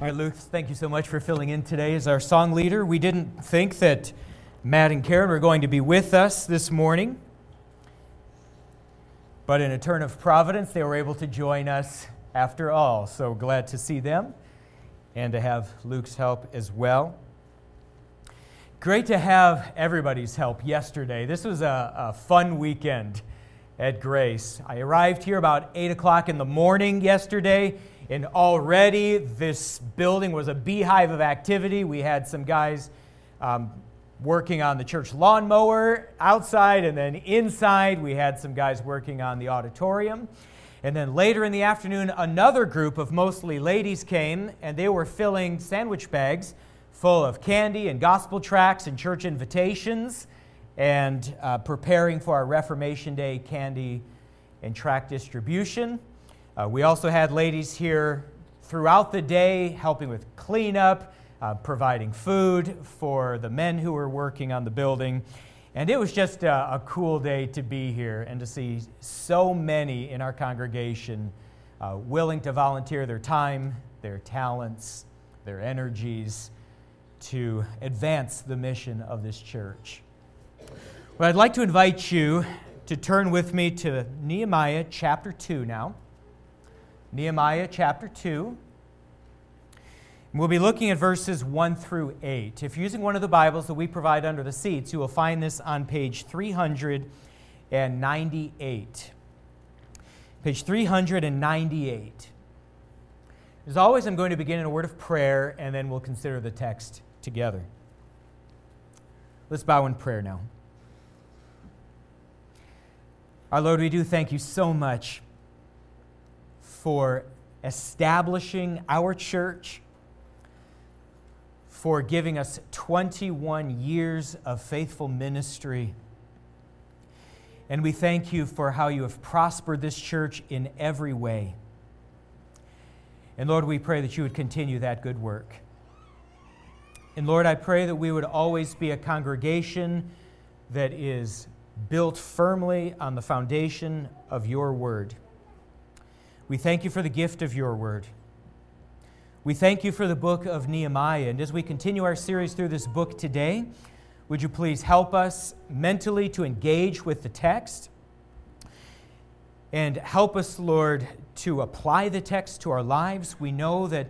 All right, Luke, thank you so much for filling in today as our song leader. We didn't think that Matt and Karen were going to be with us this morning, but in a turn of providence, they were able to join us after all. So glad to see them and to have Luke's help as well. Great to have everybody's help yesterday. This was a, a fun weekend at Grace. I arrived here about 8 o'clock in the morning yesterday and already, this building was a beehive of activity. We had some guys um, working on the church lawnmower outside, and then inside, we had some guys working on the auditorium. And then later in the afternoon, another group of mostly ladies came, and they were filling sandwich bags full of candy and gospel tracts and church invitations and uh, preparing for our Reformation Day candy and tract distribution. Uh, we also had ladies here throughout the day helping with cleanup, uh, providing food for the men who were working on the building. And it was just a, a, cool day to be here and to see so many in our congregation uh, willing to volunteer their time, their talents, their energies to advance the mission of this church. Well, I'd like to invite you to turn with me to Nehemiah chapter 2 now. Nehemiah chapter 2. We'll be looking at verses 1 through 8. If you're using one of the Bibles that we provide under the seats, you will find this on page 398. Page 398. As always, I'm going to begin in a word of prayer, and then we'll consider the text together. Let's bow in prayer now. Our Lord, we do thank you so much for establishing our church, for giving us 21 years of faithful ministry. And we thank you for how you have prospered this church in every way. And Lord, we pray that you would continue that good work. And Lord, I pray that we would always be a congregation that is built firmly on the foundation of your word. We thank you for the gift of your word. We thank you for the book of Nehemiah. And as we continue our series through this book today, would you please help us mentally to engage with the text? And help us, Lord, to apply the text to our lives. We know that,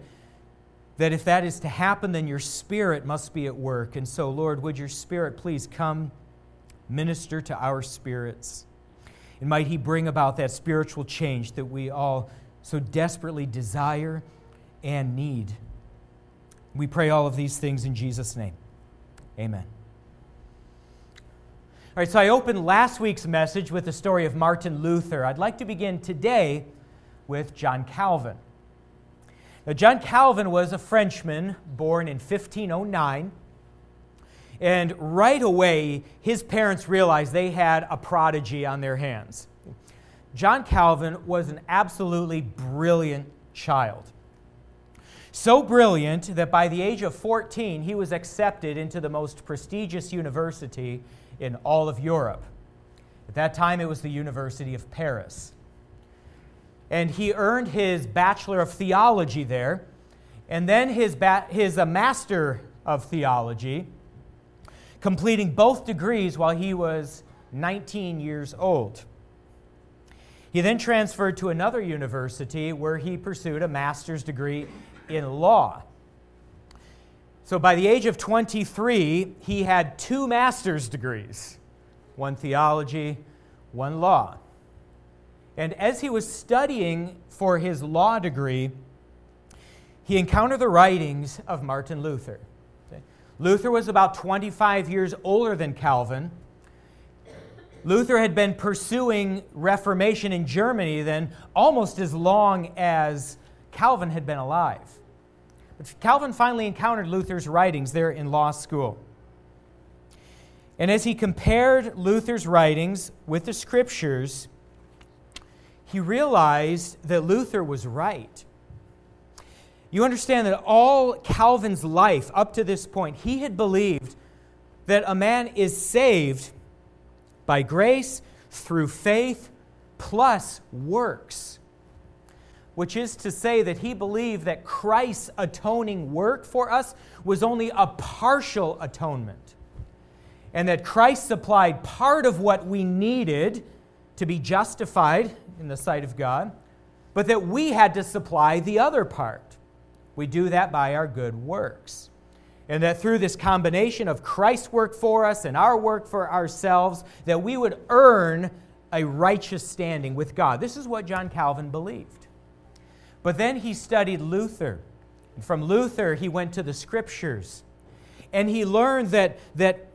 that if that is to happen, then your spirit must be at work. And so, Lord, would your spirit please come minister to our spirits? And might He bring about that spiritual change that we all so desperately desire and need. We pray all of these things in Jesus' name. Amen. All right, so I opened last week's message with the story of Martin Luther. I'd like to begin today with John Calvin. Now, John Calvin was a Frenchman born in 1509 and right away, his parents realized they had a prodigy on their hands. John Calvin was an absolutely brilliant child. So brilliant that by the age of 14, he was accepted into the most prestigious university in all of Europe. At that time, it was the University of Paris. And he earned his Bachelor of Theology there, and then his, ba- his uh, Master of Theology completing both degrees while he was 19 years old. He then transferred to another university where he pursued a master's degree in law. So by the age of 23, he had two master's degrees one theology, one law. And as he was studying for his law degree, he encountered the writings of Martin Luther. Luther was about 25 years older than Calvin. Luther had been pursuing Reformation in Germany then almost as long as Calvin had been alive. But Calvin finally encountered Luther's writings there in law school. And as he compared Luther's writings with the scriptures, he realized that Luther was right. You understand that all Calvin's life up to this point, he had believed that a man is saved by grace through faith plus works. which is to say that he believed that Christ's atoning work for us was only a partial atonement, and that Christ supplied part of what we needed to be justified in the sight of God, but that we had to supply the other part. We do that by our good works. And that through this combination of Christ's work for us and our work for ourselves, that we would earn a righteous standing with God. This is what John Calvin believed. But then he studied Luther. And from Luther, he went to the scriptures. And he learned that, that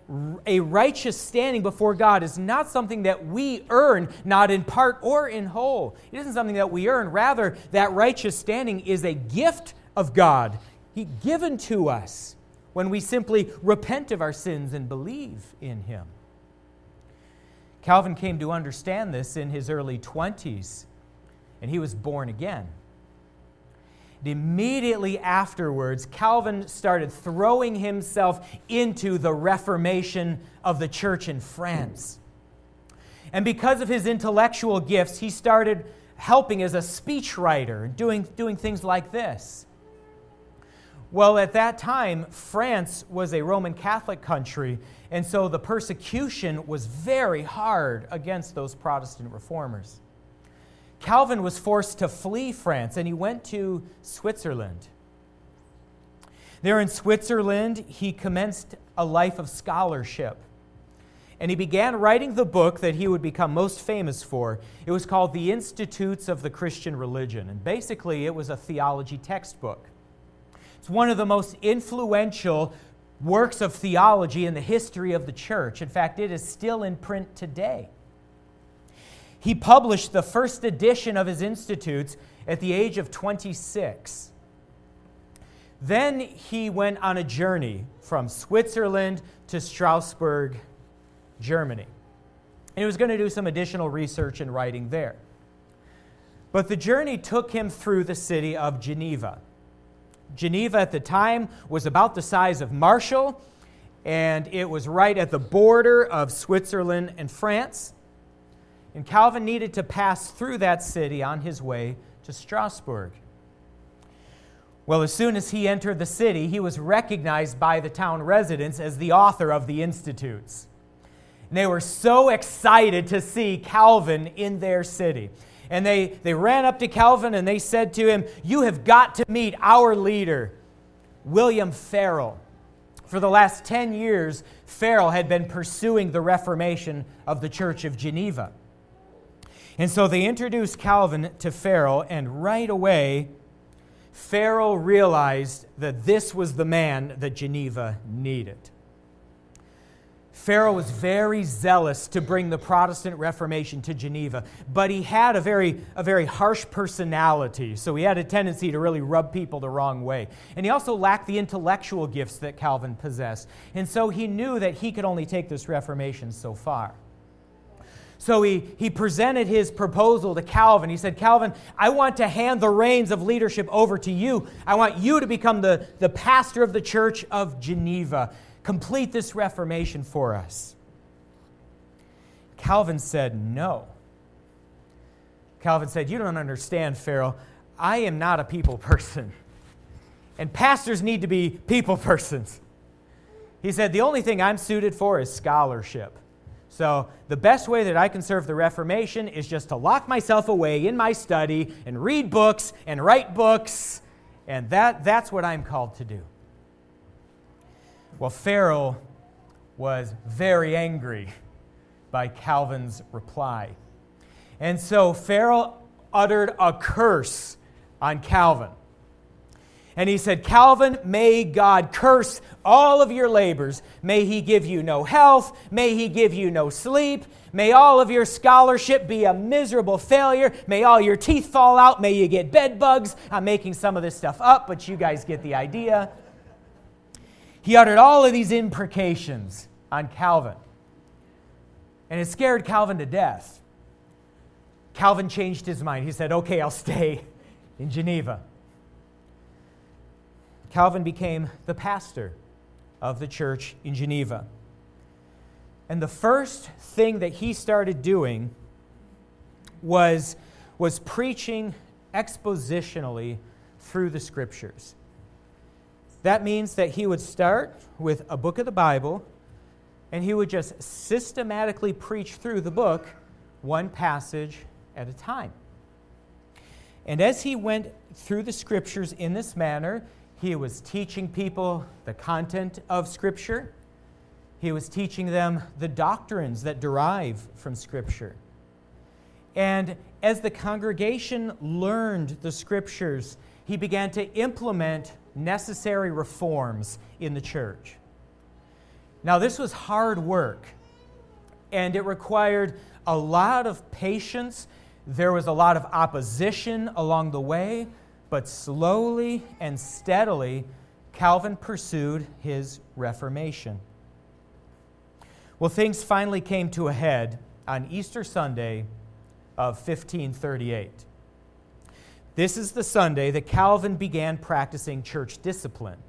a righteous standing before God is not something that we earn, not in part or in whole. It isn't something that we earn. Rather, that righteous standing is a gift of God, he, given to us when we simply repent of our sins and believe in Him. Calvin came to understand this in his early 20s, and he was born again. And immediately afterwards, Calvin started throwing himself into the Reformation of the church in France. And because of his intellectual gifts, he started helping as a speechwriter, doing, doing things like this. Well, at that time, France was a Roman Catholic country, and so the persecution was very hard against those Protestant reformers. Calvin was forced to flee France, and he went to Switzerland. There in Switzerland, he commenced a life of scholarship. And he began writing the book that he would become most famous for. It was called The Institutes of the Christian Religion. And basically, it was a theology textbook. It's one of the most influential works of theology in the history of the church. In fact, it is still in print today. He published the first edition of his Institutes at the age of 26. Then he went on a journey from Switzerland to Strasbourg, Germany. And he was going to do some additional research and writing there. But the journey took him through the city of Geneva. Geneva at the time was about the size of Marshall, and it was right at the border of Switzerland and France. And Calvin needed to pass through that city on his way to Strasbourg. Well, as soon as he entered the city, he was recognized by the town residents as the author of the Institutes. And they were so excited to see Calvin in their city and they, they ran up to Calvin and they said to him, You have got to meet our leader, William Farel. For the last 10 years, Farel had been pursuing the Reformation of the Church of Geneva. And so they introduced Calvin to Farel, and right away, Farel realized that this was the man that Geneva needed. Farel was very zealous to bring the Protestant Reformation to Geneva, but he had a very, a very harsh personality, so he had a tendency to really rub people the wrong way. And he also lacked the intellectual gifts that Calvin possessed, and so he knew that he could only take this Reformation so far. So he, he presented his proposal to Calvin. He said, Calvin, I want to hand the reins of leadership over to you. I want you to become the, the pastor of the church of Geneva complete this Reformation for us? Calvin said, No. Calvin said, You don't understand, Farel. I am not a people person. And pastors need to be people persons. He said, The only thing I'm suited for is scholarship. So, the best way that I can serve the Reformation is just to lock myself away in my study and read books and write books. And that, that's what I'm called to do. Well, Farel was very angry by Calvin's reply. And so Farel uttered a curse on Calvin. And he said, Calvin, may God curse all of your labors. May he give you no health. May he give you no sleep. May all of your scholarship be a miserable failure. May all your teeth fall out. May you get bed bugs. I'm making some of this stuff up, but you guys get the idea. He uttered all of these imprecations on Calvin. And it scared Calvin to death. Calvin changed his mind. He said, Okay, I'll stay in Geneva. Calvin became the pastor of the church in Geneva. And the first thing that he started doing was, was preaching expositionally through the scriptures. That means that he would start with a book of the Bible and he would just systematically preach through the book one passage at a time. And as he went through the scriptures in this manner, he was teaching people the content of Scripture. He was teaching them the doctrines that derive from Scripture. And as the congregation learned the Scriptures, he began to implement necessary reforms in the church. Now, this was hard work, and it required a lot of patience. There was a lot of opposition along the way, but slowly and steadily, Calvin pursued his Reformation. Well, things finally came to a head on Easter Sunday of 1538. This is the Sunday that Calvin began practicing church discipline.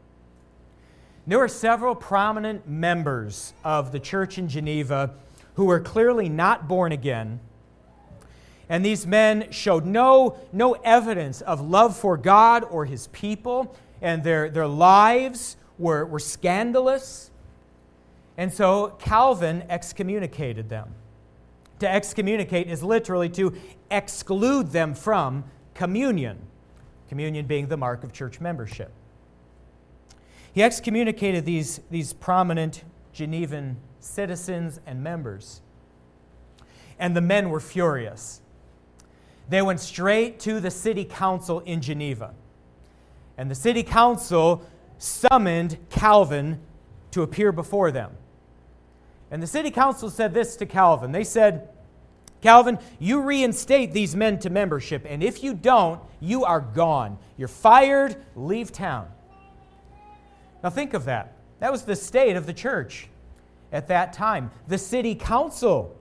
There were several prominent members of the church in Geneva who were clearly not born again. And these men showed no, no evidence of love for God or his people, and their, their lives were, were scandalous. And so Calvin excommunicated them. To excommunicate is literally to exclude them from communion, communion being the mark of church membership. He excommunicated these, these prominent Genevan citizens and members. And the men were furious. They went straight to the city council in Geneva. And the city council summoned Calvin to appear before them. And the city council said this to Calvin. They said, Calvin, you reinstate these men to membership, and if you don't, you are gone. You're fired, leave town. Now think of that. That was the state of the church at that time. The city council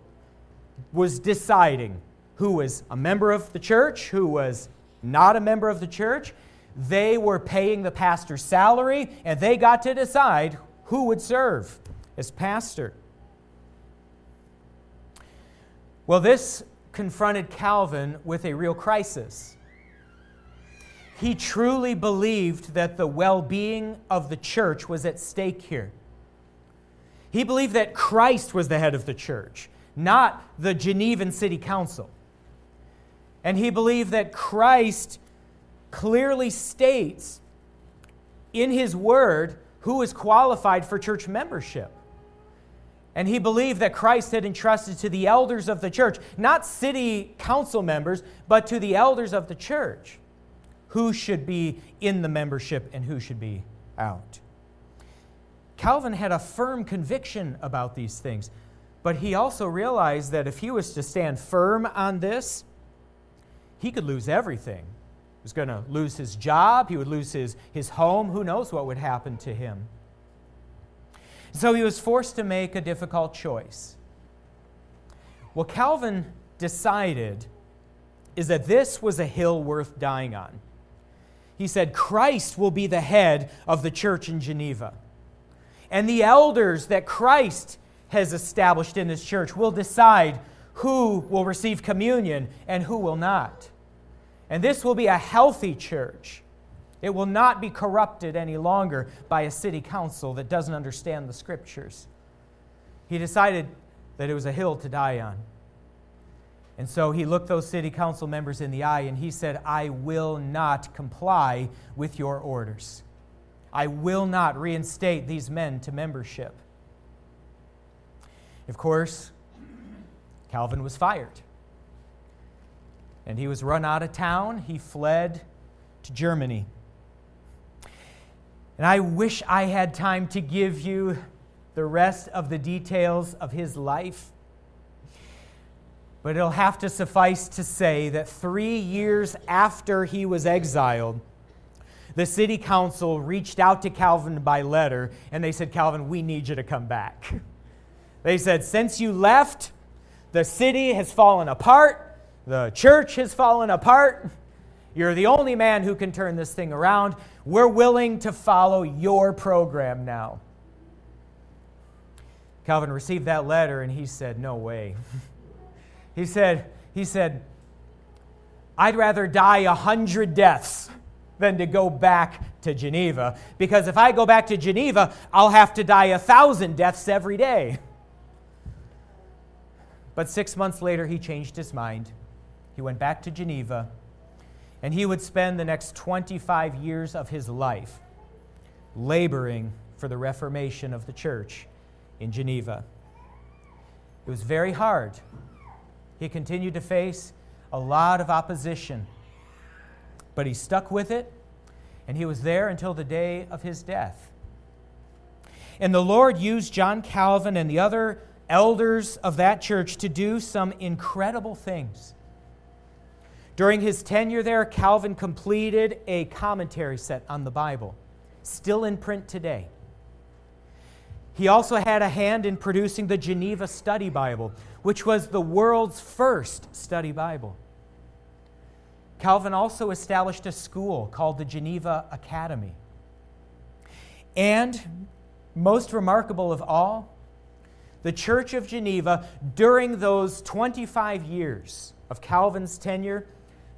was deciding who was a member of the church, who was not a member of the church. They were paying the pastor's salary, and they got to decide who would serve as pastor. Well, this confronted Calvin with a real crisis. He truly believed that the well being of the church was at stake here. He believed that Christ was the head of the church, not the Genevan City Council. And he believed that Christ clearly states in his word who is qualified for church membership. And he believed that Christ had entrusted to the elders of the church, not city council members, but to the elders of the church, who should be in the membership and who should be out. Calvin had a firm conviction about these things, but he also realized that if he was to stand firm on this, he could lose everything. He was going to lose his job, he would lose his, his home, who knows what would happen to him. So he was forced to make a difficult choice. What Calvin decided is that this was a hill worth dying on. He said, Christ will be the head of the church in Geneva. And the elders that Christ has established in this church will decide who will receive communion and who will not. And this will be a healthy church it will not be corrupted any longer by a city council that doesn't understand the scriptures. He decided that it was a hill to die on. And so he looked those city council members in the eye and he said, I will not comply with your orders. I will not reinstate these men to membership. Of course, Calvin was fired. And he was run out of town. He fled to Germany. And I wish I had time to give you the rest of the details of his life. But it'll have to suffice to say that three years after he was exiled, the city council reached out to Calvin by letter and they said, Calvin, we need you to come back. They said, Since you left, the city has fallen apart, the church has fallen apart. You're the only man who can turn this thing around. We're willing to follow your program now. Calvin received that letter and he said, No way. he said, he said, I'd rather die a hundred deaths than to go back to Geneva. Because if I go back to Geneva, I'll have to die a thousand deaths every day. But six months later, he changed his mind. He went back to Geneva, and he would spend the next 25 years of his life laboring for the reformation of the church in Geneva. It was very hard. He continued to face a lot of opposition, but he stuck with it, and he was there until the day of his death. And the Lord used John Calvin and the other elders of that church to do some incredible things. During his tenure there, Calvin completed a commentary set on the Bible, still in print today. He also had a hand in producing the Geneva Study Bible, which was the world's first study Bible. Calvin also established a school called the Geneva Academy. And, most remarkable of all, the Church of Geneva, during those 25 years of Calvin's tenure,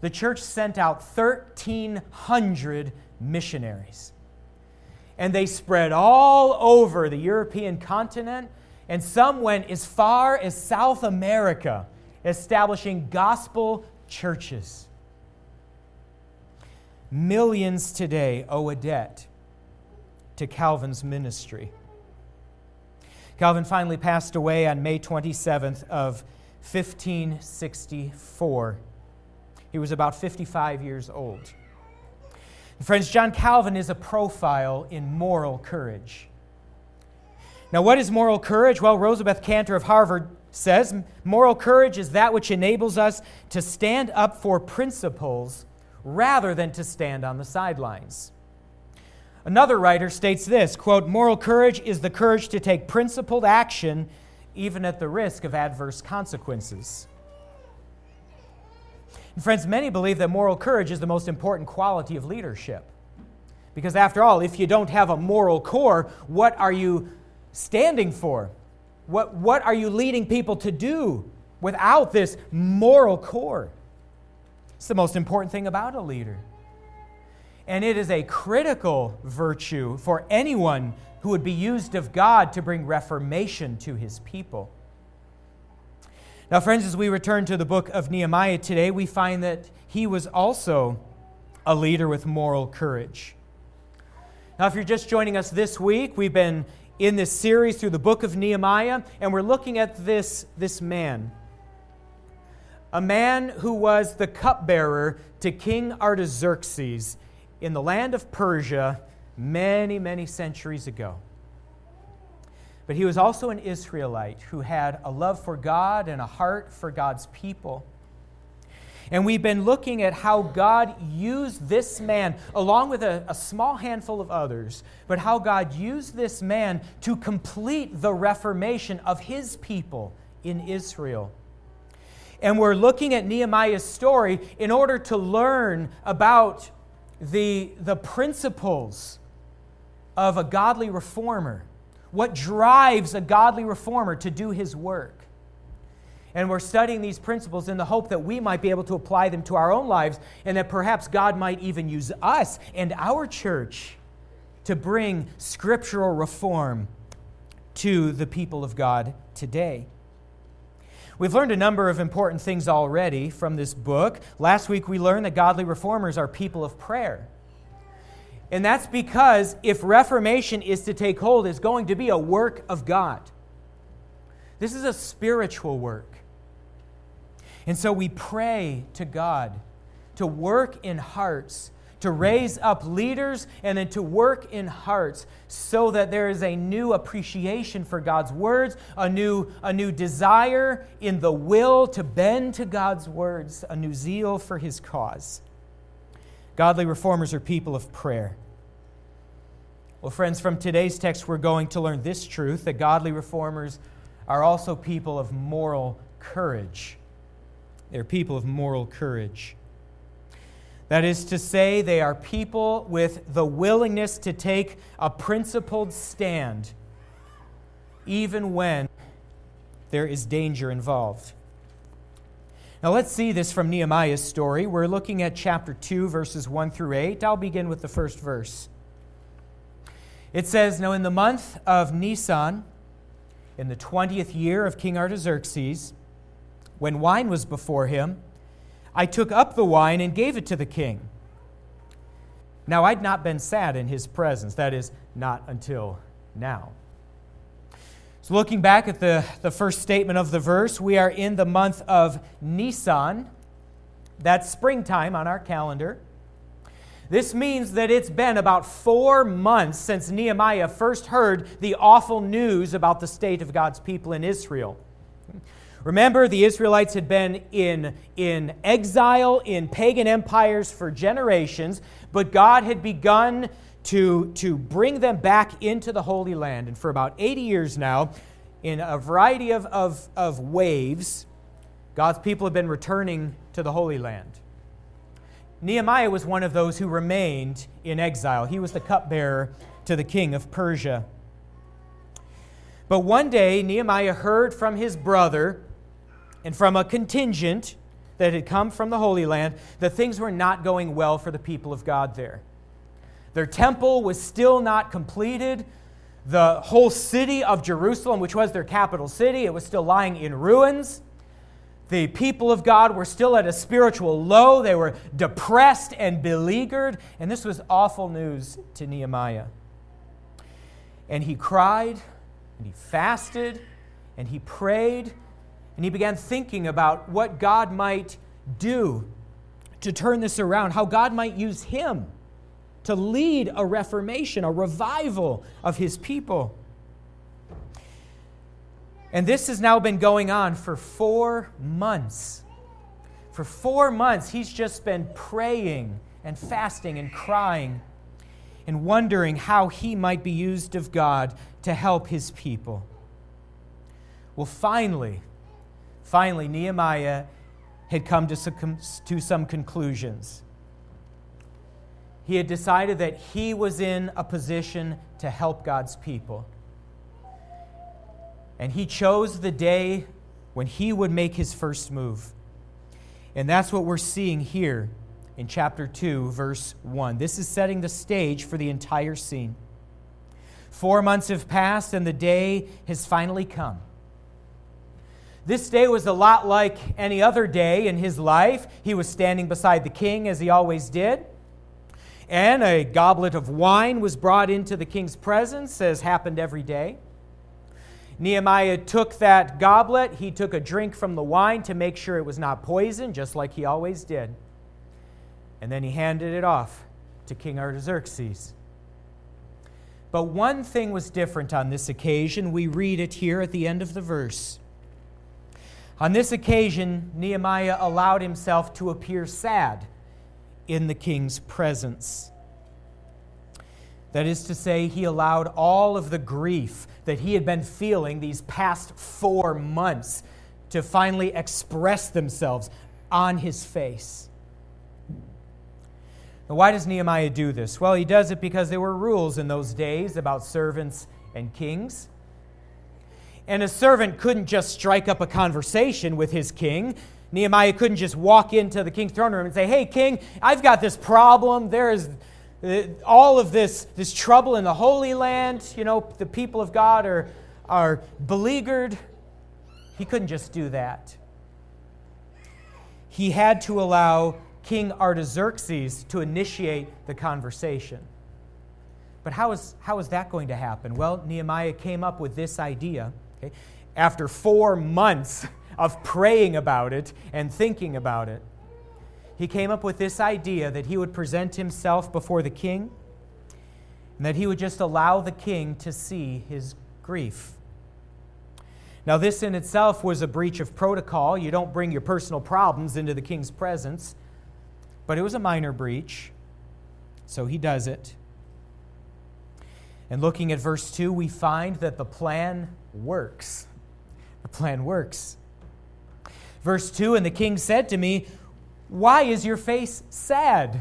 the church sent out 1,300 missionaries. And they spread all over the European continent, and some went as far as South America, establishing gospel churches. Millions today owe a debt to Calvin's ministry. Calvin finally passed away on May 27th of 1564. He was about 55 years old. Friends, John Calvin is a profile in moral courage. Now, what is moral courage? Well, Rosabeth Kanter of Harvard says moral courage is that which enables us to stand up for principles rather than to stand on the sidelines. Another writer states this quote, moral courage is the courage to take principled action even at the risk of adverse consequences. Friends, many believe that moral courage is the most important quality of leadership. Because after all, if you don't have a moral core, what are you standing for? What, what are you leading people to do without this moral core? It's the most important thing about a leader. And it is a critical virtue for anyone who would be used of God to bring reformation to his people. Now, friends, as we return to the book of Nehemiah today, we find that he was also a leader with moral courage. Now, if you're just joining us this week, we've been in this series through the book of Nehemiah, and we're looking at this, this man. A man who was the cupbearer to King Artaxerxes in the land of Persia many, many centuries ago. But he was also an Israelite who had a love for God and a heart for God's people. And we've been looking at how God used this man, along with a, a, small handful of others, but how God used this man to complete the reformation of his people in Israel. And we're looking at Nehemiah's story in order to learn about the, the principles of a godly reformer what drives a godly reformer to do his work. And we're studying these principles in the hope that we might be able to apply them to our own lives and that perhaps God might even use us and our church to bring scriptural reform to the people of God today. We've learned a number of important things already from this book. Last week we learned that godly reformers are people of prayer. And that's because if Reformation is to take hold, it's going to be a work of God. This is a spiritual work. And so we pray to God to work in hearts, to raise up leaders, and then to work in hearts so that there is a new appreciation for God's words, a new, a new desire in the will to bend to God's words, a new zeal for his cause. Godly reformers are people of prayer. Well, friends, from today's text, we're going to learn this truth that godly reformers are also people of moral courage. They're people of moral courage. That is to say, they are people with the willingness to take a principled stand, even when there is danger involved. Now let's see this from Nehemiah's story. We're looking at chapter 2, verses 1 through 8. I'll begin with the first verse. It says, Now in the month of Nisan, in the 20th year of King Artaxerxes, when wine was before him, I took up the wine and gave it to the king. Now I'd not been sad in his presence, that is, not until now. So, looking back at the, the first statement of the verse, we are in the month of Nisan. That's springtime on our calendar. This means that it's been about four months since Nehemiah first heard the awful news about the state of God's people in Israel. Remember, the Israelites had been in, in exile in pagan empires for generations, but God had begun to, to bring them back into the Holy Land. And for about 80 years now, in a variety of, of, of waves, God's people have been returning to the Holy Land. Nehemiah was one of those who remained in exile. He was the cupbearer to the king of Persia. But one day, Nehemiah heard from his brother and from a contingent that had come from the Holy Land that things were not going well for the people of God there. Their temple was still not completed. The whole city of Jerusalem, which was their capital city, it was still lying in ruins. The people of God were still at a spiritual low. They were depressed and beleaguered. And this was awful news to Nehemiah. And he cried, and he fasted, and he prayed, and he began thinking about what God might do to turn this around, how God might use him to lead a reformation, a revival of his people. And this has now been going on for four months. For four months, he's just been praying and fasting and crying and wondering how he might be used of God to help his people. Well, finally, finally, Nehemiah had come to some, to some conclusions. He had decided that he was in a position to help God's people. And he chose the day when he would make his first move. And that's what we're seeing here in chapter 2, verse 1. This is setting the stage for the entire scene. Four months have passed, and the day has finally come. This day was a lot like any other day in his life. He was standing beside the king, as he always did. And a goblet of wine was brought into the king's presence, as happened every day. Nehemiah took that goblet, he took a drink from the wine to make sure it was not poison, just like he always did. And then he handed it off to King Artaxerxes. But one thing was different on this occasion. We read it here at the end of the verse. On this occasion, Nehemiah allowed himself to appear sad in the king's presence. That is to say, he allowed all of the grief that he had been feeling these past four months to finally express themselves on his face. Now, why does Nehemiah do this? Well, he does it because there were rules in those days about servants and kings. And a servant couldn't just strike up a conversation with his king. Nehemiah couldn't just walk into the king's throne room and say, Hey, king, I've got this problem. There is Uh, all of this, this trouble in the Holy Land. You know, the people of God are, are beleaguered. He couldn't just do that. He had to allow King Artaxerxes to initiate the conversation. But how is, how is that going to happen? Well, Nehemiah came up with this idea. Okay? After four months of praying about it and thinking about it, he came up with this idea that he would present himself before the king and that he would just allow the king to see his grief. Now, this in itself was a breach of protocol. You don't bring your personal problems into the king's presence, but it was a minor breach, so he does it. And looking at verse 2, we find that the plan works. The plan works. Verse 2 And the king said to me, why is your face sad?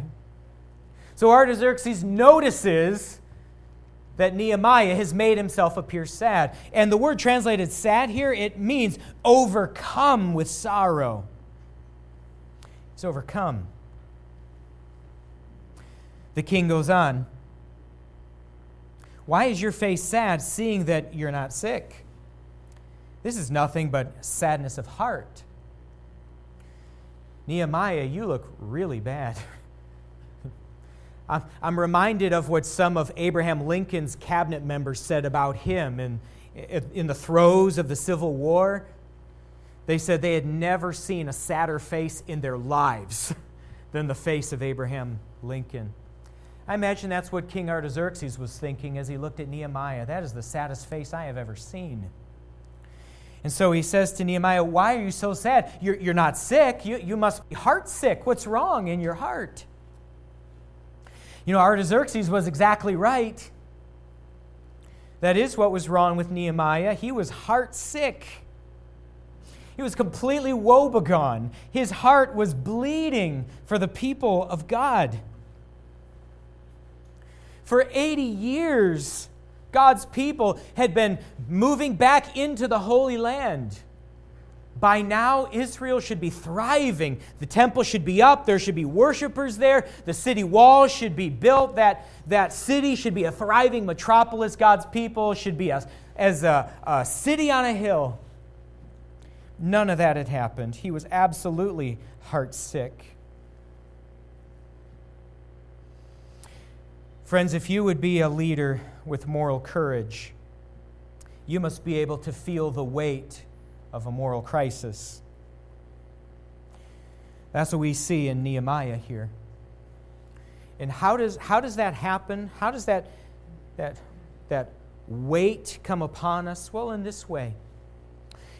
So Artaxerxes notices that Nehemiah has made himself appear sad. And the word translated sad here, it means overcome with sorrow. He's overcome. The king goes on Why is your face sad, seeing that you're not sick? This is nothing but sadness of heart. Nehemiah, you look really bad. I'm reminded of what some of Abraham Lincoln's cabinet members said about him in, in the throes of the Civil War. They said they had never seen a sadder face in their lives than the face of Abraham Lincoln. I imagine that's what King Artaxerxes was thinking as he looked at Nehemiah. That is the saddest face I have ever seen. And so he says to Nehemiah, Why are you so sad? You're, you're not sick. You, you must be heart sick. What's wrong in your heart? You know, Artaxerxes was exactly right. That is what was wrong with Nehemiah. He was heart sick. He was completely woebegone. His heart was bleeding for the people of God. For 80 years, God's people had been moving back into the Holy Land. By now, Israel should be thriving. The temple should be up. There should be worshipers there. The city walls should be built. That, that city should be a thriving metropolis. God's people should be a, as a, a city on a hill. None of that had happened. He was absolutely heartsick. Friends, if you would be a leader with moral courage, you must be able to feel the weight of a moral crisis. That's what we see in Nehemiah here. And how does, how does that happen? How does that, that, that weight come upon us? Well, in this way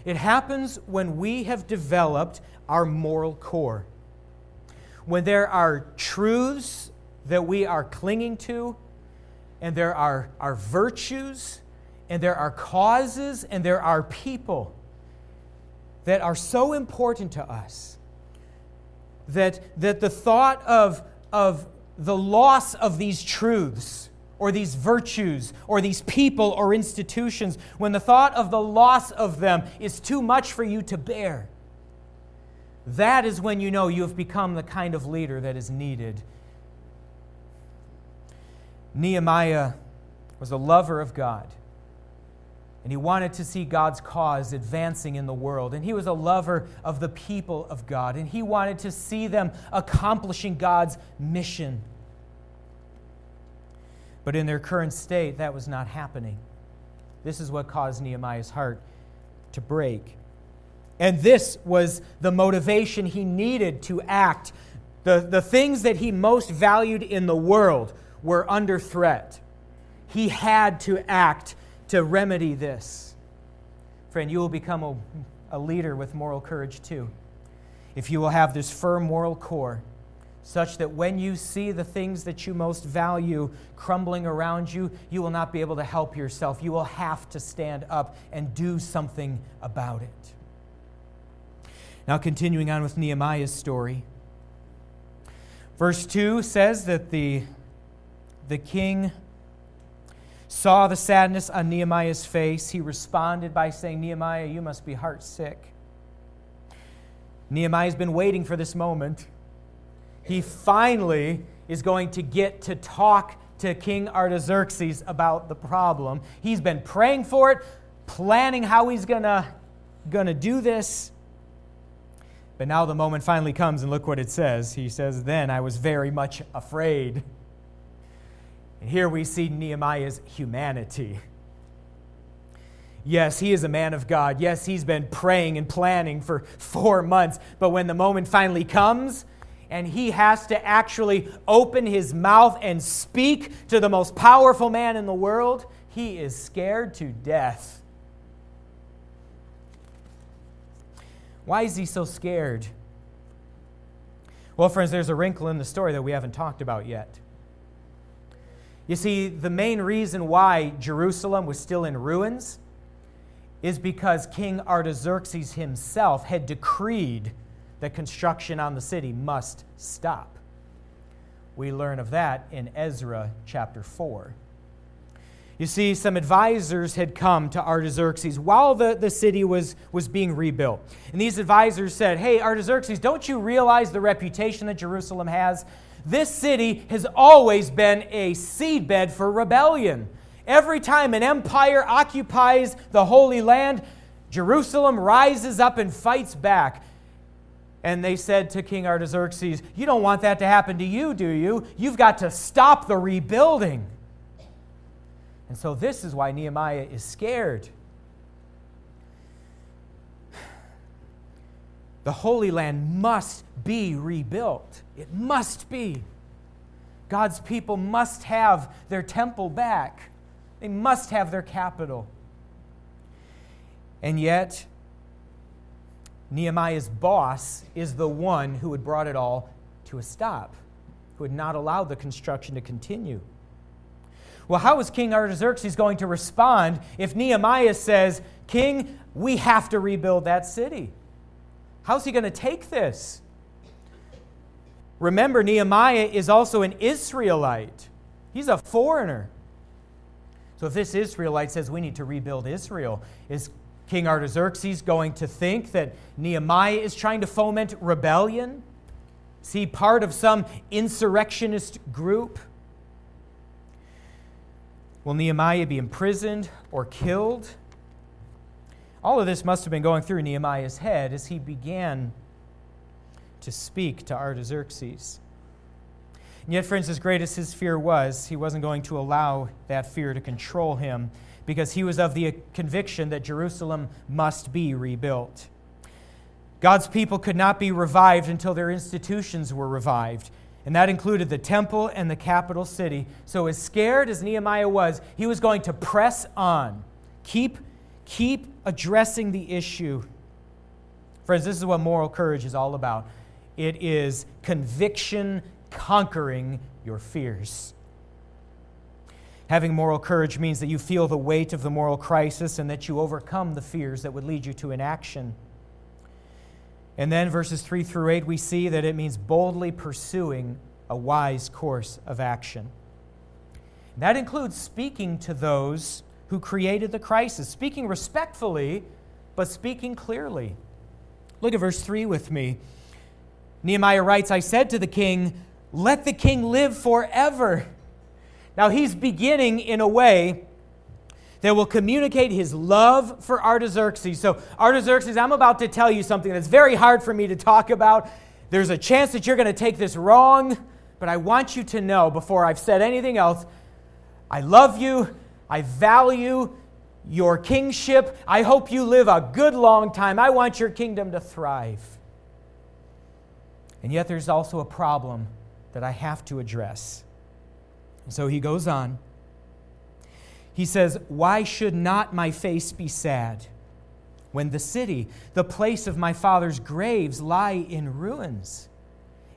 it happens when we have developed our moral core. When there are truths that we are clinging to, and there are, are virtues, and there are causes, and there are people that are so important to us that, that the thought of, of the loss of these truths or these virtues or these people or institutions, when the thought of the loss of them is too much for you to bear, that is when you know you have become the kind of leader that is needed. Nehemiah was a lover of God. And he wanted to see God's cause advancing in the world. And he was a lover of the people of God. And he wanted to see them accomplishing God's mission. But in their current state, that was not happening. This is what caused Nehemiah's heart to break. And this was the motivation he needed to act. The, the things that he most valued in the world were under threat. He had to act to remedy this. Friend, you will become a, a leader with moral courage too. If you will have this firm moral core such that when you see the things that you most value crumbling around you, you will not be able to help yourself. You will have to stand up and do something about it. Now, continuing on with Nehemiah's story. Verse 2 says that the, the king saw the sadness on Nehemiah's face. He responded by saying, Nehemiah, you must be heart sick. Nehemiah's been waiting for this moment he finally is going to get to talk to King Artaxerxes about the problem. He's been praying for it, planning how he's going to do this. But now the moment finally comes, and look what it says. He says, Then I was very much afraid. And here we see Nehemiah's humanity. Yes, he is a man of God. Yes, he's been praying and planning for four months. But when the moment finally comes, and he has to actually open his mouth and speak to the most powerful man in the world, he is scared to death. Why is he so scared? Well, friends, there's a wrinkle in the story that we haven't talked about yet. You see, the main reason why Jerusalem was still in ruins is because King Artaxerxes himself had decreed that construction on the city must stop. We learn of that in Ezra chapter 4. You see, some advisors had come to Artaxerxes while the, the city was, was being rebuilt. And these advisors said, Hey, Artaxerxes, don't you realize the reputation that Jerusalem has? This city has always been a seedbed for rebellion. Every time an empire occupies the Holy Land, Jerusalem rises up and fights back. And they said to King Artaxerxes, You don't want that to happen to you, do you? You've got to stop the rebuilding. And so, this is why Nehemiah is scared. The Holy Land must be rebuilt. It must be. God's people must have their temple back, they must have their capital. And yet, Nehemiah's boss is the one who had brought it all to a stop, who had not allowed the construction to continue. Well, how is King Artaxerxes going to respond if Nehemiah says, King, we have to rebuild that city? How's he going to take this? Remember, Nehemiah is also an Israelite, he's a foreigner. So if this Israelite says we need to rebuild Israel, is King Artaxerxes going to think that Nehemiah is trying to foment rebellion? Is he part of some insurrectionist group? Will Nehemiah be imprisoned or killed? All of this must have been going through Nehemiah's head as he began to speak to Artaxerxes. And yet, friends, as great as his fear was, he wasn't going to allow that fear to control him because he was of the conviction that Jerusalem must be rebuilt. God's people could not be revived until their institutions were revived and that included the temple and the capital city. So, as scared as Nehemiah was, he was going to press on, keep, keep addressing the issue. Friends, this is what moral courage is all about it is conviction conquering your fears. Having moral courage means that you feel the weight of the moral crisis and that you overcome the fears that would lead you to inaction. And then verses 3 through 8, we see that it means boldly pursuing a wise course of action. That includes speaking to those who created the crisis, speaking respectfully, but speaking clearly. Look at verse 3 with me. Nehemiah writes, I said to the king, Let the king live forever. Now he's beginning in a way that will communicate his love for Artaxerxes. So, Artaxerxes, I'm about to tell you something that's very hard for me to talk about. There's a chance that you're going to take this wrong, but I want you to know before I've said anything else I love you, I value your kingship. I hope you live a good long time. I want your kingdom to thrive. And yet, there's also a problem that I have to address. And so he goes on. He says, Why should not my face be sad when the city, the place of my father's graves, lie in ruins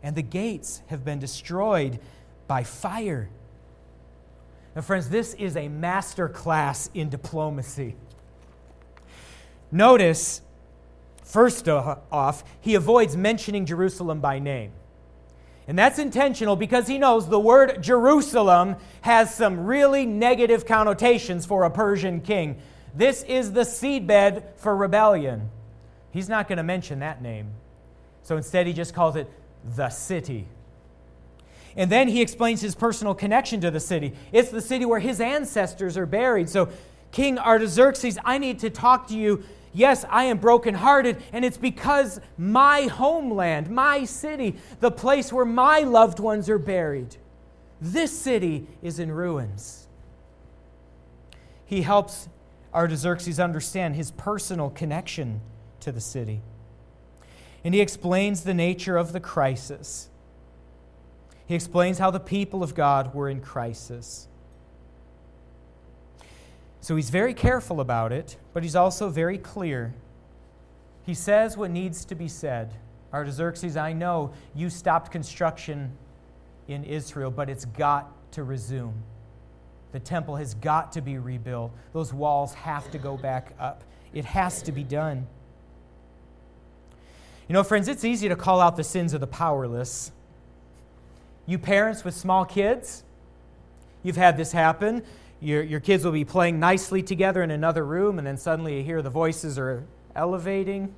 and the gates have been destroyed by fire? Now, friends, this is a master class in diplomacy. Notice, first off, he avoids mentioning Jerusalem by name. And that's intentional because he knows the word Jerusalem has some really negative connotations for a Persian king. This is the seedbed for rebellion. He's not going to mention that name. So instead, he just calls it the city. And then he explains his personal connection to the city. It's the city where his ancestors are buried. So, King Artaxerxes, I need to talk to you Yes, I am brokenhearted, and it's because my homeland, my city, the place where my loved ones are buried, this city is in ruins. He helps Artaxerxes understand his personal connection to the city. And he explains the nature of the crisis. He explains how the people of God were in crisis. So he's very careful about it, but he's also very clear. He says what needs to be said. Artaxerxes, I know you stopped construction in Israel, but it's got to resume. The temple has got to be rebuilt. Those walls have to go back up. It has to be done. You know, friends, it's easy to call out the sins of the powerless. You parents with small kids, you've had this happen your, your kids will be playing nicely together in another room, and then suddenly you hear the voices are elevating,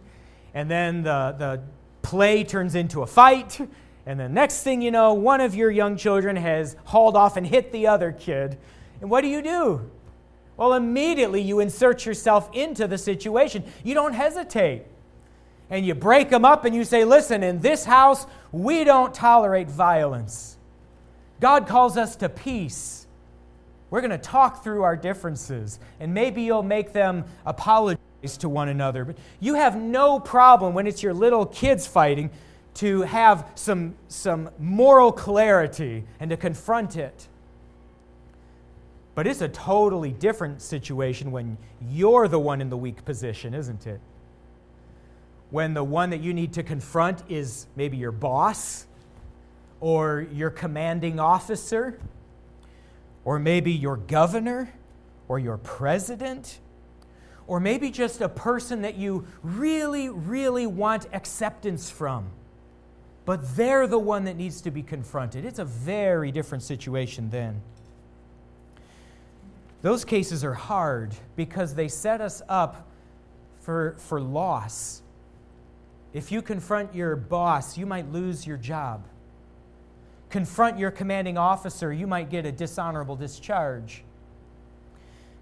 and then the, the play turns into a fight, and the next thing you know, one of your young children has hauled off and hit the other kid. And what do you do? Well, immediately you insert yourself into the situation. You don't hesitate. And you break them up and you say, listen, in this house, we don't tolerate violence. God calls us to peace. We're going to talk through our differences, and maybe you'll make them apologize to one another. But you have no problem when it's your little kids fighting to have some, some moral clarity and to confront it. But it's a totally different situation when you're the one in the weak position, isn't it? When the one that you need to confront is maybe your boss or your commanding officer or maybe your governor or your president or maybe just a person that you really, really want acceptance from. But they're the one that needs to be confronted. It's a very different situation then. Those cases are hard because they set us up for, for loss. If you confront your boss, you might lose your job. Confront your commanding officer, you might get a dishonorable discharge.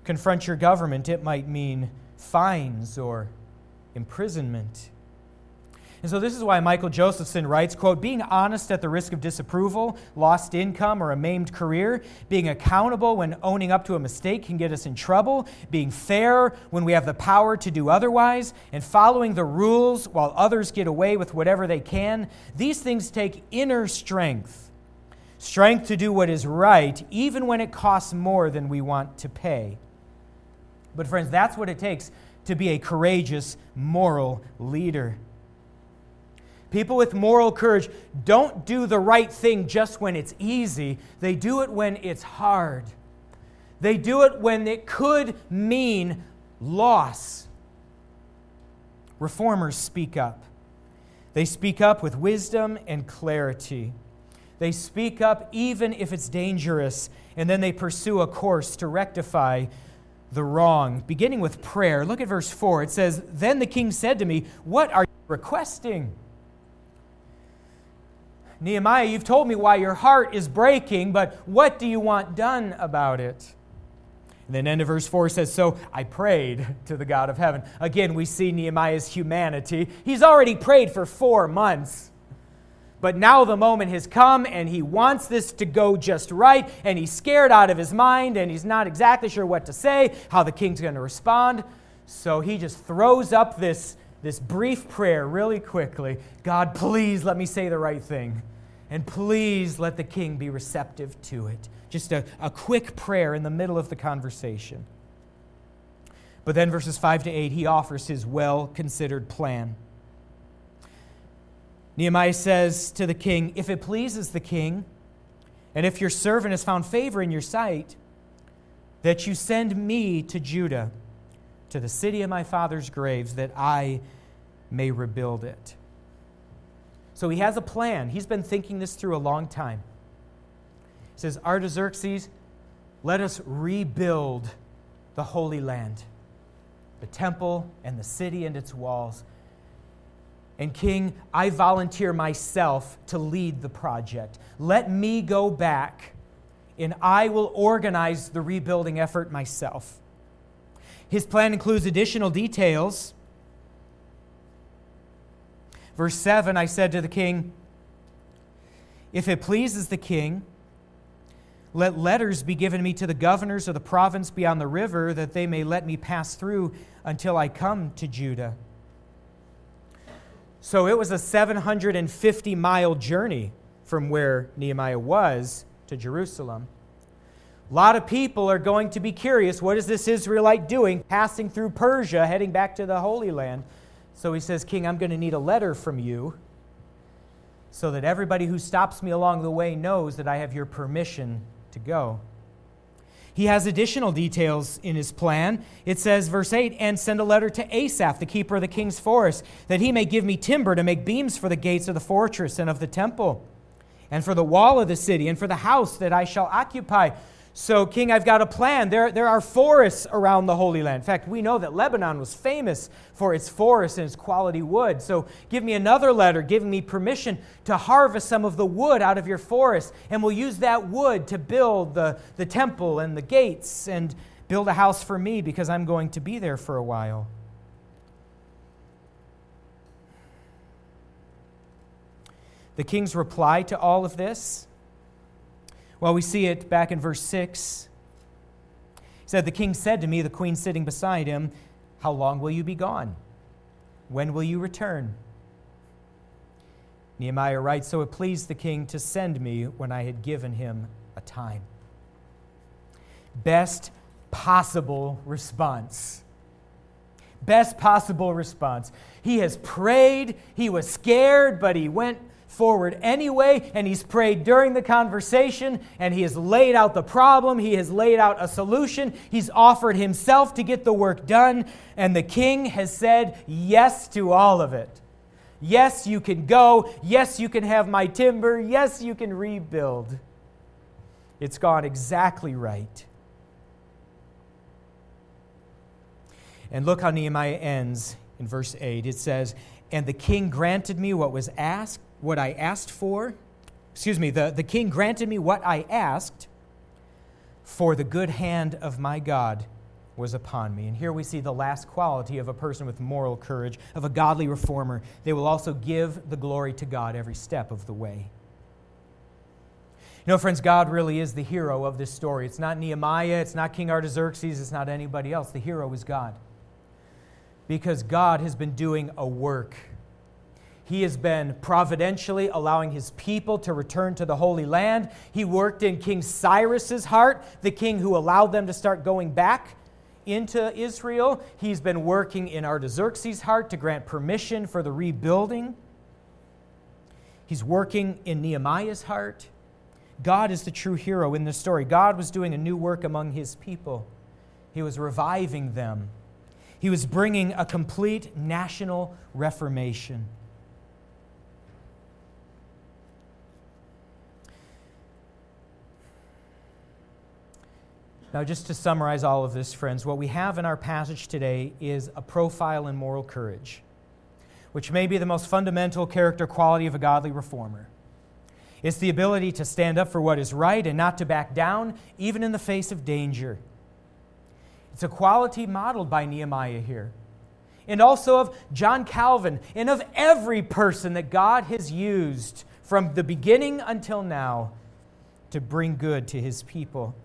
Confront your government, it might mean fines or imprisonment. And so this is why Michael Josephson writes, quote, being honest at the risk of disapproval, lost income, or a maimed career, being accountable when owning up to a mistake can get us in trouble, being fair when we have the power to do otherwise, and following the rules while others get away with whatever they can, these things take inner strength. Strength to do what is right, even when it costs more than we want to pay. But, friends, that's what it takes to be a courageous, moral leader. People with moral courage don't do the right thing just when it's easy, they do it when it's hard. They do it when it could mean loss. Reformers speak up. They speak up with wisdom and clarity. They speak up even if it's dangerous, and then they pursue a course to rectify the wrong, beginning with prayer. Look at verse 4. It says, Then the king said to me, What are you requesting? Nehemiah, you've told me why your heart is breaking, but what do you want done about it? And then end of verse 4 says, So I prayed to the God of heaven. Again, we see Nehemiah's humanity. He's already prayed for four months. But now the moment has come, and he wants this to go just right, and he's scared out of his mind, and he's not exactly sure what to say, how the king's going to respond. So he just throws up this this brief prayer really quickly God, please let me say the right thing. And please let the king be receptive to it. Just a, a quick prayer in the middle of the conversation. But then, verses 5 to 8, he offers his well considered plan. Nehemiah says to the king, If it pleases the king, and if your servant has found favor in your sight, that you send me to Judah to the city of my father's graves that I may rebuild it. So he has a plan. He's been thinking this through a long time. He says, Artaxerxes, let us rebuild the Holy Land, the temple and the city and its walls. And King, I volunteer myself to lead the project. Let me go back and I will organize the rebuilding effort myself. His plan includes additional details. Verse 7 I said to the king, If it pleases the king, let letters be given me to the governors of the province beyond the river, that they may let me pass through until I come to Judah. So it was a 750 mile journey from where Nehemiah was to Jerusalem. A lot of people are going to be curious what is this Israelite doing, passing through Persia, heading back to the Holy Land? So he says, King, I'm going to need a letter from you so that everybody who stops me along the way knows that I have your permission to go. He has additional details in his plan. It says, verse 8, and send a letter to Asaph, the keeper of the king's forest, that he may give me timber to make beams for the gates of the fortress and of the temple, and for the wall of the city, and for the house that I shall occupy So, King, I've got a plan. There, there are forests around the Holy Land. In fact, we know that Lebanon was famous for its forests and its quality wood. So, give me another letter giving me permission to harvest some of the wood out of your forest. And we'll use that wood to build the, the temple and the gates and build a house for me because I'm going to be there for a while. The king's reply to all of this well, we see it back in verse 6. He said, The king said to me, the queen sitting beside him, How long will you be gone? When will you return? Nehemiah writes, So it pleased the king to send me when I had given him a time. Best possible response. Best possible response. He has prayed, he was scared, but he went forward anyway, and he's prayed during the conversation, and he has laid out the problem, he has laid out a solution, he's offered himself to get the work done, and the king has said yes to all of it. Yes, you can go. Yes, you can have my timber. Yes, you can rebuild. It's gone exactly right. And look how Nehemiah ends in verse 8. It says, And the king granted me what was asked what I asked for. Excuse me, the, the king granted me what I asked, for the good hand of my God was upon me. And here we see the last quality of a person with moral courage, of a godly reformer. They will also give the glory to God every step of the way. You know, friends, God really is the hero of this story. It's not Nehemiah, it's not King Artaxerxes, it's not anybody else. The hero is God. Because God has been doing a work he has been providentially allowing his people to return to the Holy Land. He worked in King Cyrus's heart, the king who allowed them to start going back into Israel. He's been working in Artaxerxes' heart to grant permission for the rebuilding. He's working in Nehemiah's heart. God is the true hero in this story. God was doing a new work among his people, he was reviving them, he was bringing a complete national reformation. Now, just to summarize all of this, friends, what we have in our passage today is a profile in moral courage, which may be the most fundamental character quality of a godly reformer. It's the ability to stand up for what is right and not to back down, even in the face of danger. It's a quality modeled by Nehemiah here, and also of John Calvin, and of every person that God has used from the beginning until now to bring good to his people.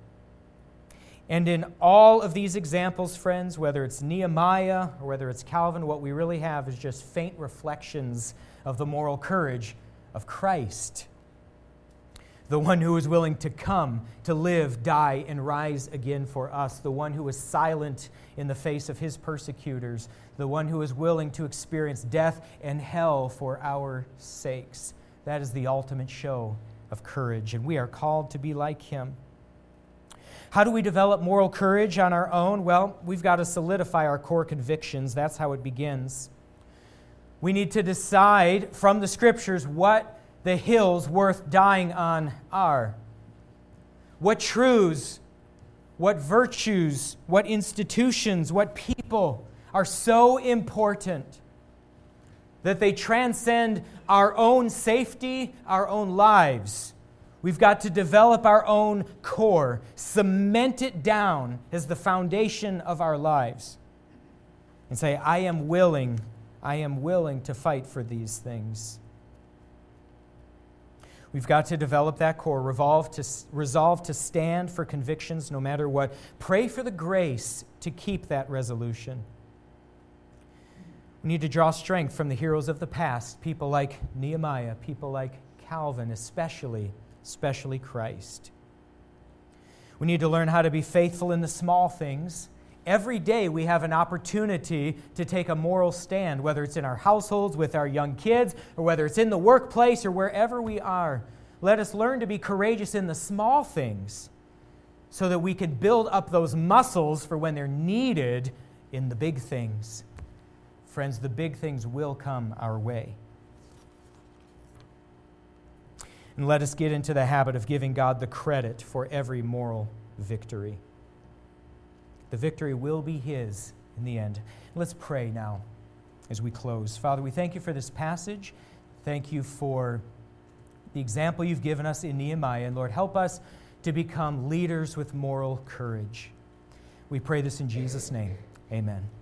And in all of these examples, friends, whether it's Nehemiah or whether it's Calvin, what we really have is just faint reflections of the moral courage of Christ. The one who is willing to come, to live, die, and rise again for us. The one who was silent in the face of his persecutors. The one who is willing to experience death and hell for our sakes. That is the ultimate show of courage, and we are called to be like him. How do we develop moral courage on our own? Well, we've got to solidify our core convictions. That's how it begins. We need to decide from the scriptures what the hills worth dying on are. What truths, what virtues, what institutions, what people are so important that they transcend our own safety, our own lives We've got to develop our own core, cement it down as the foundation of our lives, and say, I am willing, I am willing to fight for these things. We've got to develop that core, resolve to, resolve to stand for convictions no matter what. Pray for the grace to keep that resolution. We need to draw strength from the heroes of the past, people like Nehemiah, people like Calvin, especially especially Christ. We need to learn how to be faithful in the small things. Every day we have an opportunity to take a moral stand, whether it's in our households with our young kids, or whether it's in the workplace, or wherever we are. Let us learn to be courageous in the small things so that we can build up those muscles for when they're needed in the big things. Friends, the big things will come our way. And let us get into the habit of giving God the credit for every moral victory. The victory will be His in the end. Let's pray now as we close. Father, we thank you for this passage. Thank you for the example you've given us in Nehemiah. And Lord, help us to become leaders with moral courage. We pray this in Jesus' name. Amen.